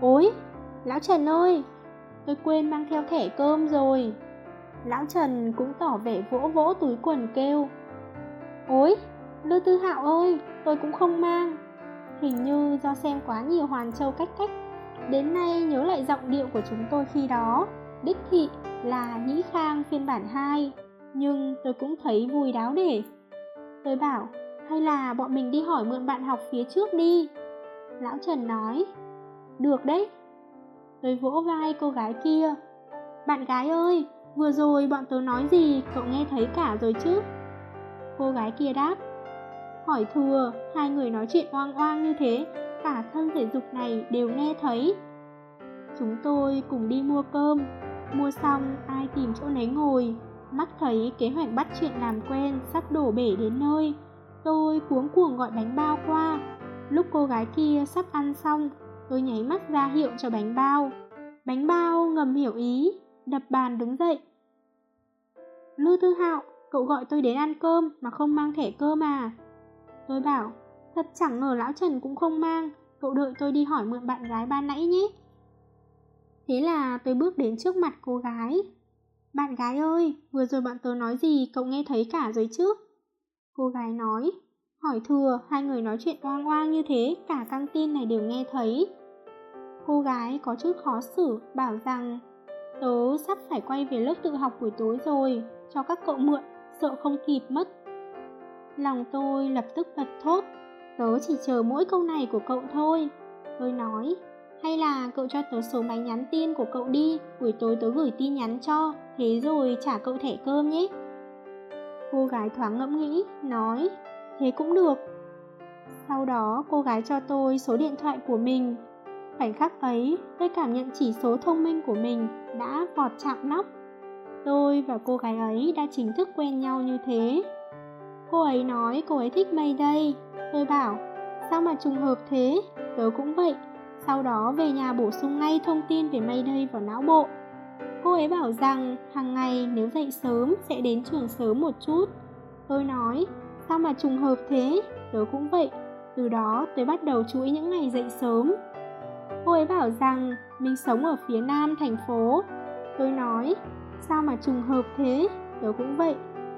ối lão Trần ơi, tôi quên mang theo thẻ cơm rồi. Lão Trần cũng tỏ vẻ vỗ vỗ túi quần kêu. ối Lưu Tư Hạo ơi, tôi cũng không mang. Hình như do xem quá nhiều Hoàn Châu cách cách, đến nay nhớ lại giọng điệu của chúng tôi khi đó đích thị là Nhĩ Khang phiên bản 2, nhưng tôi cũng thấy vui đáo để. Tôi bảo, hay là bọn mình đi hỏi mượn bạn học phía trước đi. Lão Trần nói, được đấy. Tôi vỗ vai cô gái kia. Bạn gái ơi, vừa rồi bọn tớ nói gì cậu nghe thấy cả rồi chứ? Cô gái kia đáp, hỏi thừa, hai người nói chuyện oang oang như thế, cả thân thể dục này đều nghe thấy. Chúng tôi cùng đi mua cơm, Mua xong, ai tìm chỗ nấy ngồi, mắt thấy kế hoạch bắt chuyện làm quen sắp đổ bể đến nơi. Tôi cuống cuồng gọi bánh bao qua. Lúc cô gái kia sắp ăn xong, tôi nháy mắt ra hiệu cho bánh bao. Bánh bao ngầm hiểu ý, đập bàn đứng dậy. Lưu Tư Hạo, cậu gọi tôi đến ăn cơm mà không mang thẻ cơm à? Tôi bảo, thật chẳng ngờ lão Trần cũng không mang, cậu đợi tôi đi hỏi mượn bạn gái ban nãy nhé. Thế là tôi bước đến trước mặt cô gái. Bạn gái ơi, vừa rồi bạn tớ nói gì cậu nghe thấy cả rồi chứ? Cô gái nói, hỏi thừa, hai người nói chuyện oang oang như thế, cả căng tin này đều nghe thấy. Cô gái có chút khó xử, bảo rằng tớ sắp phải quay về lớp tự học buổi tối rồi, cho các cậu mượn, sợ không kịp mất. Lòng tôi lập tức bật thốt, tớ chỉ chờ mỗi câu này của cậu thôi. Tôi nói, hay là cậu cho tớ số máy nhắn tin của cậu đi, buổi tối tớ gửi tin nhắn cho, thế rồi trả cậu thẻ cơm nhé. Cô gái thoáng ngẫm nghĩ, nói, thế cũng được. Sau đó cô gái cho tôi số điện thoại của mình. Khoảnh khắc ấy, tôi cảm nhận chỉ số thông minh của mình đã vọt chạm nóc. Tôi và cô gái ấy đã chính thức quen nhau như thế. Cô ấy nói cô ấy thích Mayday. Tôi bảo, sao mà trùng hợp thế, tớ cũng vậy. Sau đó về nhà bổ sung ngay thông tin về Mayday vào não bộ. Cô ấy bảo rằng hàng ngày nếu dậy sớm sẽ đến trường sớm một chút. Tôi nói, sao mà trùng hợp thế, tớ cũng vậy. Từ đó tôi bắt đầu chuỗi những ngày dậy sớm. Cô ấy bảo rằng mình sống ở phía nam thành phố. Tôi nói, sao mà trùng hợp thế, tớ cũng vậy.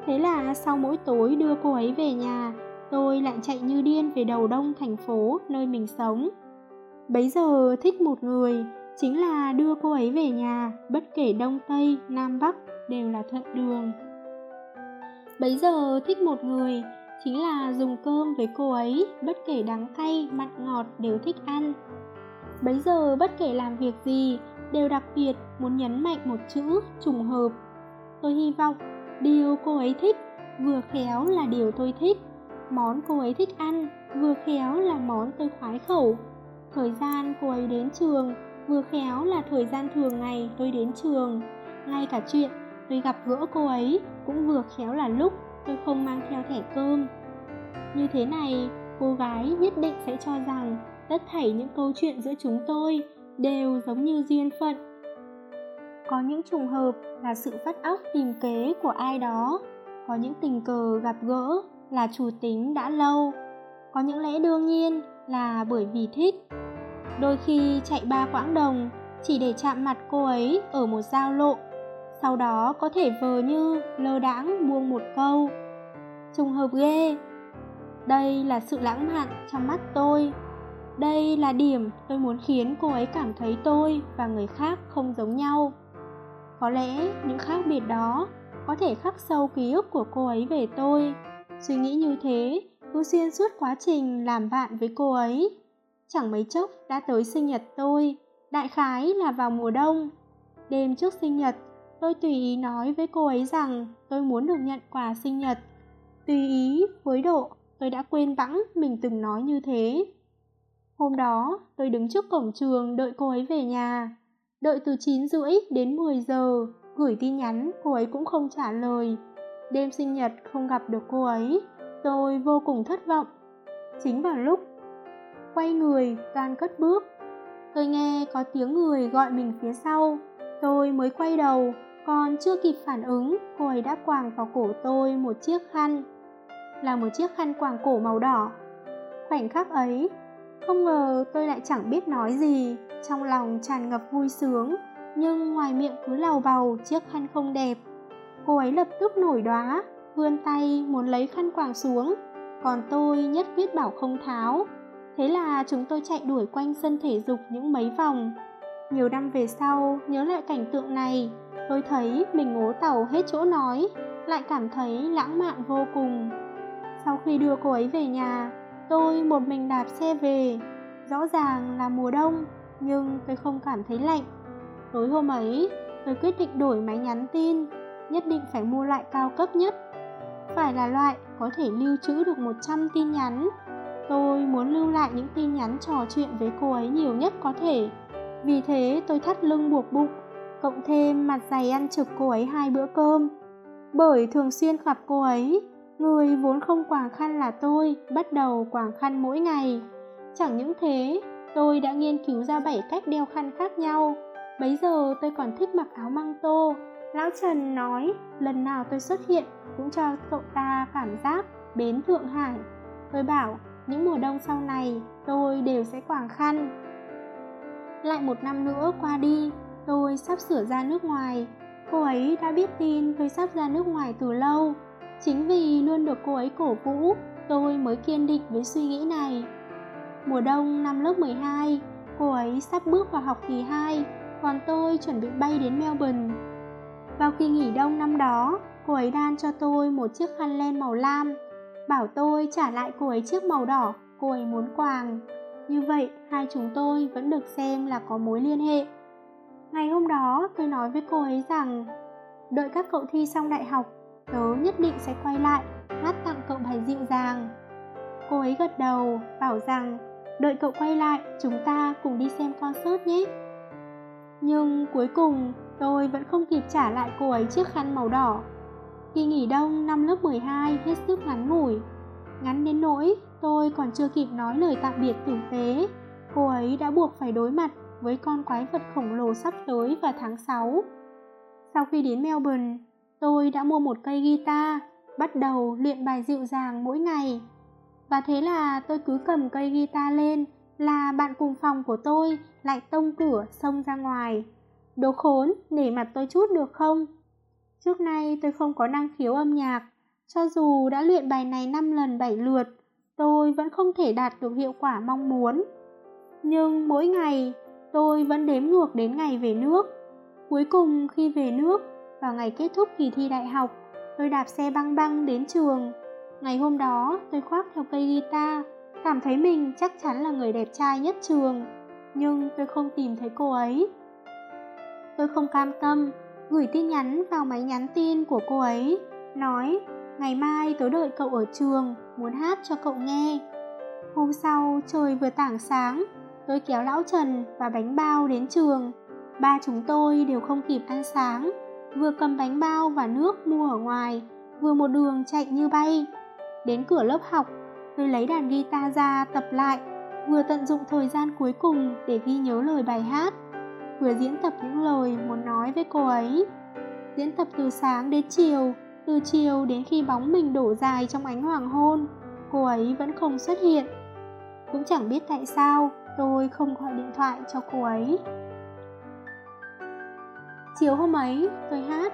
Thế là sau mỗi tối đưa cô ấy về nhà, tôi lại chạy như điên về đầu đông thành phố nơi mình sống. Bấy giờ thích một người, chính là đưa cô ấy về nhà, bất kể đông tây, nam bắc đều là thuận đường. Bấy giờ thích một người, chính là dùng cơm với cô ấy, bất kể đắng cay, mặn ngọt đều thích ăn. Bấy giờ bất kể làm việc gì, đều đặc biệt muốn nhấn mạnh một chữ trùng hợp. Tôi hy vọng điều cô ấy thích vừa khéo là điều tôi thích, món cô ấy thích ăn vừa khéo là món tôi khoái khẩu. Thời gian cô ấy đến trường vừa khéo là thời gian thường ngày tôi đến trường. Ngay cả chuyện tôi gặp gỡ cô ấy cũng vừa khéo là lúc tôi không mang theo thẻ cơm. Như thế này, cô gái nhất định sẽ cho rằng tất thảy những câu chuyện giữa chúng tôi đều giống như duyên phận. Có những trùng hợp là sự phát óc tìm kế của ai đó, có những tình cờ gặp gỡ là chủ tính đã lâu, có những lẽ đương nhiên là bởi vì thích. Đôi khi chạy ba quãng đồng chỉ để chạm mặt cô ấy ở một giao lộ, sau đó có thể vờ như lơ đãng buông một câu. Trùng hợp ghê. Đây là sự lãng mạn trong mắt tôi. Đây là điểm tôi muốn khiến cô ấy cảm thấy tôi và người khác không giống nhau. Có lẽ những khác biệt đó có thể khắc sâu ký ức của cô ấy về tôi. Suy nghĩ như thế cứ xuyên suốt quá trình làm bạn với cô ấy. Chẳng mấy chốc đã tới sinh nhật tôi, đại khái là vào mùa đông. Đêm trước sinh nhật, tôi tùy ý nói với cô ấy rằng tôi muốn được nhận quà sinh nhật. Tùy ý với độ tôi đã quên bẵng mình từng nói như thế. Hôm đó, tôi đứng trước cổng trường đợi cô ấy về nhà. Đợi từ 9 rưỡi đến 10 giờ, gửi tin nhắn cô ấy cũng không trả lời. Đêm sinh nhật không gặp được cô ấy, tôi vô cùng thất vọng. Chính vào lúc quay người, gan cất bước. Tôi nghe có tiếng người gọi mình phía sau. Tôi mới quay đầu, còn chưa kịp phản ứng, cô ấy đã quàng vào cổ tôi một chiếc khăn. Là một chiếc khăn quàng cổ màu đỏ. Khoảnh khắc ấy, không ngờ tôi lại chẳng biết nói gì, trong lòng tràn ngập vui sướng, nhưng ngoài miệng cứ lầu bầu chiếc khăn không đẹp. Cô ấy lập tức nổi đoá, vươn tay muốn lấy khăn quàng xuống, còn tôi nhất quyết bảo không tháo. Thế là chúng tôi chạy đuổi quanh sân thể dục những mấy vòng. Nhiều năm về sau, nhớ lại cảnh tượng này, tôi thấy mình ngố tàu hết chỗ nói, lại cảm thấy lãng mạn vô cùng. Sau khi đưa cô ấy về nhà, tôi một mình đạp xe về. Rõ ràng là mùa đông, nhưng tôi không cảm thấy lạnh. Tối hôm ấy, tôi quyết định đổi máy nhắn tin, nhất định phải mua loại cao cấp nhất. Phải là loại có thể lưu trữ được 100 tin nhắn. Tôi muốn lưu lại những tin nhắn trò chuyện với cô ấy nhiều nhất có thể. Vì thế tôi thắt lưng buộc bụng, cộng thêm mặt dày ăn trực cô ấy hai bữa cơm. Bởi thường xuyên gặp cô ấy, người vốn không quàng khăn là tôi, bắt đầu quàng khăn mỗi ngày. Chẳng những thế, tôi đã nghiên cứu ra 7 cách đeo khăn khác nhau. Bấy giờ tôi còn thích mặc áo măng tô. Lão Trần nói, lần nào tôi xuất hiện cũng cho cậu ta cảm giác bến Thượng Hải. Tôi bảo, những mùa đông sau này tôi đều sẽ quảng khăn. Lại một năm nữa qua đi, tôi sắp sửa ra nước ngoài. Cô ấy đã biết tin tôi sắp ra nước ngoài từ lâu. Chính vì luôn được cô ấy cổ vũ, tôi mới kiên định với suy nghĩ này. Mùa đông năm lớp 12, cô ấy sắp bước vào học kỳ 2, còn tôi chuẩn bị bay đến Melbourne. Vào kỳ nghỉ đông năm đó, cô ấy đan cho tôi một chiếc khăn len màu lam, bảo tôi trả lại cô ấy chiếc màu đỏ cô ấy muốn quàng. Như vậy, hai chúng tôi vẫn được xem là có mối liên hệ. Ngày hôm đó, tôi nói với cô ấy rằng đợi các cậu thi xong đại học, tớ nhất định sẽ quay lại, hát tặng cậu bài dịu dàng. Cô ấy gật đầu, bảo rằng đợi cậu quay lại, chúng ta cùng đi xem concert nhé. Nhưng cuối cùng, tôi vẫn không kịp trả lại cô ấy chiếc khăn màu đỏ. Kỳ nghỉ đông năm lớp 12 hết sức ngắn ngủi. Ngắn đến nỗi tôi còn chưa kịp nói lời tạm biệt tử tế, cô ấy đã buộc phải đối mặt với con quái vật khổng lồ sắp tới vào tháng 6. Sau khi đến Melbourne, tôi đã mua một cây guitar, bắt đầu luyện bài dịu dàng mỗi ngày. Và thế là tôi cứ cầm cây guitar lên là bạn cùng phòng của tôi lại tông cửa xông ra ngoài. Đồ khốn, nể mặt tôi chút được không? Trước nay tôi không có năng khiếu âm nhạc, cho dù đã luyện bài này 5 lần 7 lượt, tôi vẫn không thể đạt được hiệu quả mong muốn. Nhưng mỗi ngày, tôi vẫn đếm ngược đến ngày về nước. Cuối cùng khi về nước, vào ngày kết thúc kỳ thi đại học, tôi đạp xe băng băng đến trường. Ngày hôm đó, tôi khoác theo cây guitar, cảm thấy mình chắc chắn là người đẹp trai nhất trường. Nhưng tôi không tìm thấy cô ấy. Tôi không cam tâm, gửi tin nhắn vào máy nhắn tin của cô ấy, nói ngày mai tớ đợi cậu ở trường, muốn hát cho cậu nghe. Hôm sau trời vừa tảng sáng, tôi kéo lão Trần và bánh bao đến trường. Ba chúng tôi đều không kịp ăn sáng, vừa cầm bánh bao và nước mua ở ngoài, vừa một đường chạy như bay. Đến cửa lớp học, tôi lấy đàn guitar ra tập lại, vừa tận dụng thời gian cuối cùng để ghi nhớ lời bài hát vừa diễn tập những lời muốn nói với cô ấy. Diễn tập từ sáng đến chiều, từ chiều đến khi bóng mình đổ dài trong ánh hoàng hôn, cô ấy vẫn không xuất hiện. Cũng chẳng biết tại sao tôi không gọi điện thoại cho cô ấy. Chiều hôm ấy, tôi hát,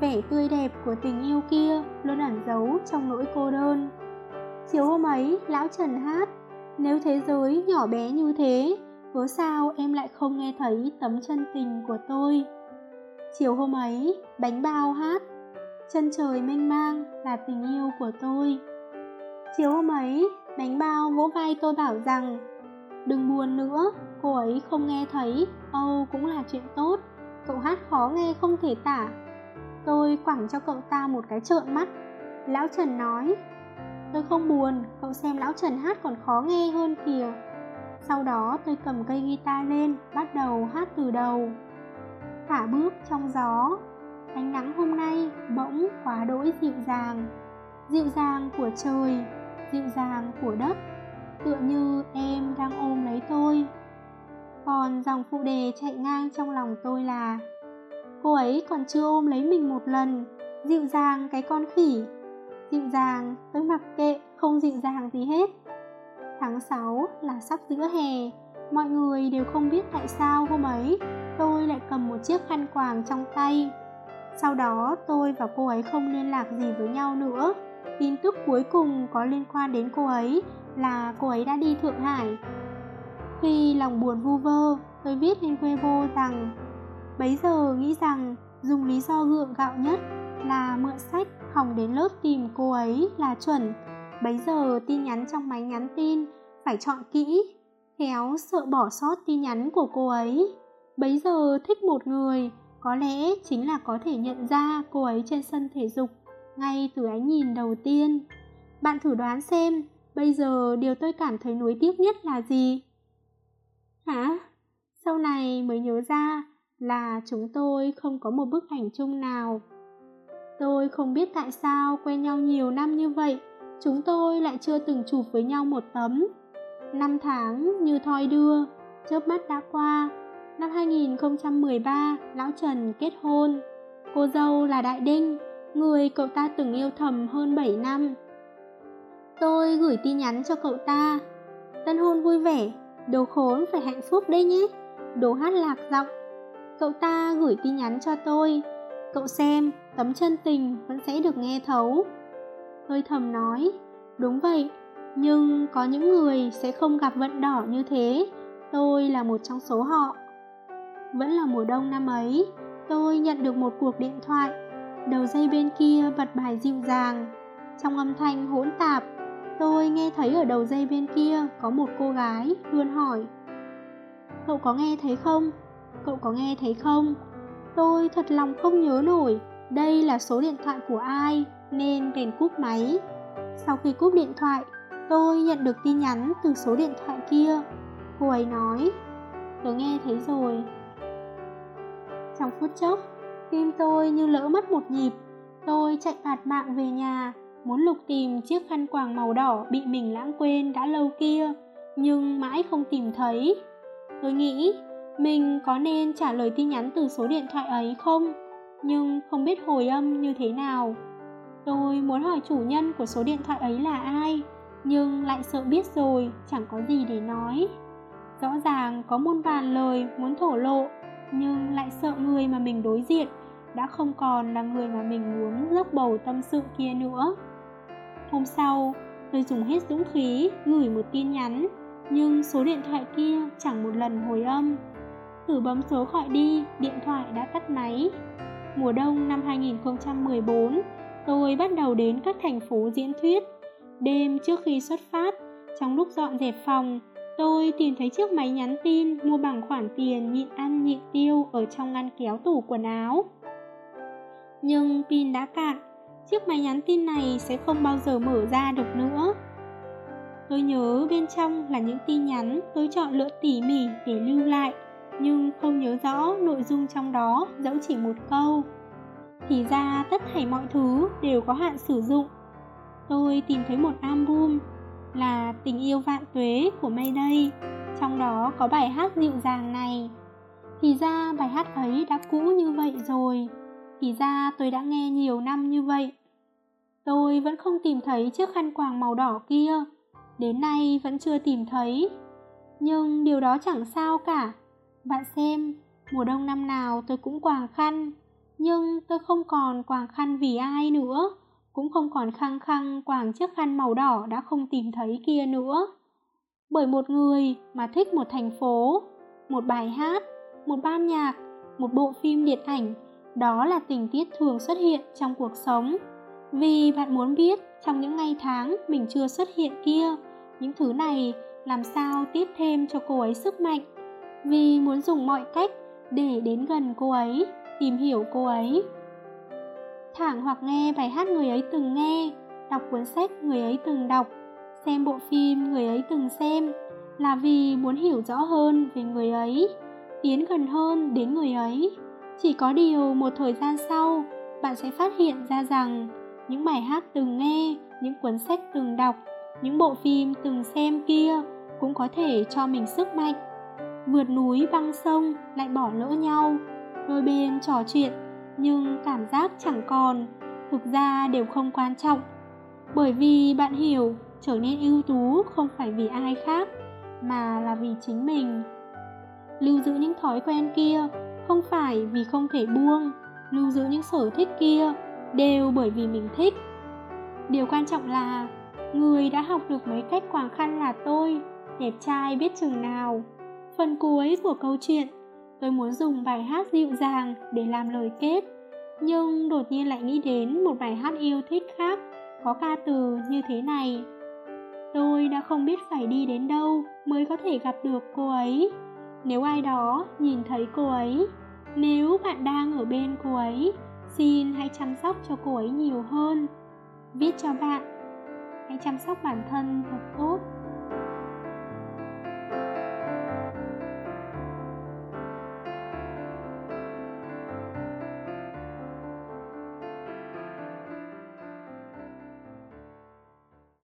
vẻ tươi đẹp của tình yêu kia luôn ẩn giấu trong nỗi cô đơn. Chiều hôm ấy, lão Trần hát, nếu thế giới nhỏ bé như thế, cớ sao em lại không nghe thấy tấm chân tình của tôi? Chiều hôm ấy, bánh bao hát, chân trời mênh mang là tình yêu của tôi. Chiều hôm ấy, bánh bao vỗ vai tôi bảo rằng, đừng buồn nữa, cô ấy không nghe thấy, âu cũng là chuyện tốt, cậu hát khó nghe không thể tả. Tôi quẳng cho cậu ta một cái trợn mắt. Lão trần nói, tôi không buồn, cậu xem lão trần hát còn khó nghe hơn kìa sau đó tôi cầm cây guitar lên, bắt đầu hát từ đầu. Thả bước trong gió, ánh nắng hôm nay bỗng quá đỗi dịu dàng. Dịu dàng của trời, dịu dàng của đất, tựa như em đang ôm lấy tôi. Còn dòng phụ đề chạy ngang trong lòng tôi là Cô ấy còn chưa ôm lấy mình một lần, dịu dàng cái con khỉ. Dịu dàng, tôi mặc kệ, không dịu dàng gì hết. Tháng 6 là sắp giữa hè, mọi người đều không biết tại sao hôm ấy tôi lại cầm một chiếc khăn quàng trong tay. Sau đó tôi và cô ấy không liên lạc gì với nhau nữa. Tin tức cuối cùng có liên quan đến cô ấy là cô ấy đã đi Thượng Hải. Khi lòng buồn vu vơ, tôi viết lên Weibo rằng Bấy giờ nghĩ rằng dùng lý do gượng gạo nhất là mượn sách hỏng đến lớp tìm cô ấy là chuẩn Bấy giờ tin nhắn trong máy nhắn tin phải chọn kỹ, khéo sợ bỏ sót tin nhắn của cô ấy. Bấy giờ thích một người, có lẽ chính là có thể nhận ra cô ấy trên sân thể dục ngay từ ánh nhìn đầu tiên. Bạn thử đoán xem, bây giờ điều tôi cảm thấy nuối tiếc nhất là gì? Hả? Sau này mới nhớ ra là chúng tôi không có một bức ảnh chung nào. Tôi không biết tại sao quen nhau nhiều năm như vậy chúng tôi lại chưa từng chụp với nhau một tấm. Năm tháng như thoi đưa, chớp mắt đã qua. Năm 2013, Lão Trần kết hôn. Cô dâu là Đại Đinh, người cậu ta từng yêu thầm hơn 7 năm. Tôi gửi tin nhắn cho cậu ta. Tân hôn vui vẻ, đồ khốn phải hạnh phúc đấy nhé. Đồ hát lạc giọng. Cậu ta gửi tin nhắn cho tôi. Cậu xem, tấm chân tình vẫn sẽ được nghe thấu hơi thầm nói. Đúng vậy, nhưng có những người sẽ không gặp vận đỏ như thế. Tôi là một trong số họ. Vẫn là mùa đông năm ấy, tôi nhận được một cuộc điện thoại. Đầu dây bên kia bật bài dịu dàng. Trong âm thanh hỗn tạp, tôi nghe thấy ở đầu dây bên kia có một cô gái luôn hỏi. Cậu có nghe thấy không? Cậu có nghe thấy không? Tôi thật lòng không nhớ nổi, đây là số điện thoại của ai nên bèn cúp máy. Sau khi cúp điện thoại, tôi nhận được tin nhắn từ số điện thoại kia. Cô ấy nói, tớ nghe thấy rồi. Trong phút chốc, tim tôi như lỡ mất một nhịp. Tôi chạy bạt mạng về nhà, muốn lục tìm chiếc khăn quàng màu đỏ bị mình lãng quên đã lâu kia, nhưng mãi không tìm thấy. Tôi nghĩ mình có nên trả lời tin nhắn từ số điện thoại ấy không? Nhưng không biết hồi âm như thế nào. Tôi muốn hỏi chủ nhân của số điện thoại ấy là ai, nhưng lại sợ biết rồi, chẳng có gì để nói. Rõ ràng có muôn vàn lời muốn thổ lộ, nhưng lại sợ người mà mình đối diện đã không còn là người mà mình muốn dốc bầu tâm sự kia nữa. Hôm sau, tôi dùng hết dũng khí gửi một tin nhắn, nhưng số điện thoại kia chẳng một lần hồi âm. Thử bấm số gọi đi, điện thoại đã tắt máy. Mùa đông năm 2014, tôi bắt đầu đến các thành phố diễn thuyết. Đêm trước khi xuất phát, trong lúc dọn dẹp phòng, tôi tìm thấy chiếc máy nhắn tin mua bằng khoản tiền nhịn ăn nhịn tiêu ở trong ngăn kéo tủ quần áo. Nhưng pin đã cạn, chiếc máy nhắn tin này sẽ không bao giờ mở ra được nữa. Tôi nhớ bên trong là những tin nhắn tôi chọn lựa tỉ mỉ để lưu lại, nhưng không nhớ rõ nội dung trong đó dẫu chỉ một câu. Thì ra tất thảy mọi thứ đều có hạn sử dụng. Tôi tìm thấy một album là Tình yêu vạn tuế của Mayday, trong đó có bài hát dịu dàng này. Thì ra bài hát ấy đã cũ như vậy rồi, thì ra tôi đã nghe nhiều năm như vậy. Tôi vẫn không tìm thấy chiếc khăn quàng màu đỏ kia, đến nay vẫn chưa tìm thấy. Nhưng điều đó chẳng sao cả. Bạn xem, mùa đông năm nào tôi cũng quàng khăn, nhưng tôi không còn quàng khăn vì ai nữa, cũng không còn khăng khăng quàng chiếc khăn màu đỏ đã không tìm thấy kia nữa. Bởi một người mà thích một thành phố, một bài hát, một ban nhạc, một bộ phim điện ảnh, đó là tình tiết thường xuất hiện trong cuộc sống. Vì bạn muốn biết trong những ngày tháng mình chưa xuất hiện kia, những thứ này làm sao tiếp thêm cho cô ấy sức mạnh. Vì muốn dùng mọi cách để đến gần cô ấy, tìm hiểu cô ấy. Thẳng hoặc nghe bài hát người ấy từng nghe, đọc cuốn sách người ấy từng đọc, xem bộ phim người ấy từng xem là vì muốn hiểu rõ hơn về người ấy, tiến gần hơn đến người ấy. Chỉ có điều một thời gian sau, bạn sẽ phát hiện ra rằng những bài hát từng nghe, những cuốn sách từng đọc, những bộ phim từng xem kia cũng có thể cho mình sức mạnh. Vượt núi băng sông lại bỏ lỡ nhau, đôi bên trò chuyện nhưng cảm giác chẳng còn, thực ra đều không quan trọng. Bởi vì bạn hiểu, trở nên ưu tú không phải vì ai khác, mà là vì chính mình. Lưu giữ những thói quen kia không phải vì không thể buông, lưu giữ những sở thích kia đều bởi vì mình thích. Điều quan trọng là người đã học được mấy cách quàng khăn là tôi, đẹp trai biết chừng nào. Phần cuối của câu chuyện, tôi muốn dùng bài hát dịu dàng để làm lời kết, nhưng đột nhiên lại nghĩ đến một bài hát yêu thích khác có ca từ như thế này. Tôi đã không biết phải đi đến đâu mới có thể gặp được cô ấy. Nếu ai đó nhìn thấy cô ấy, nếu bạn đang ở bên cô ấy, xin hãy chăm sóc cho cô ấy nhiều hơn. Viết cho bạn, hãy chăm sóc bản thân thật tốt.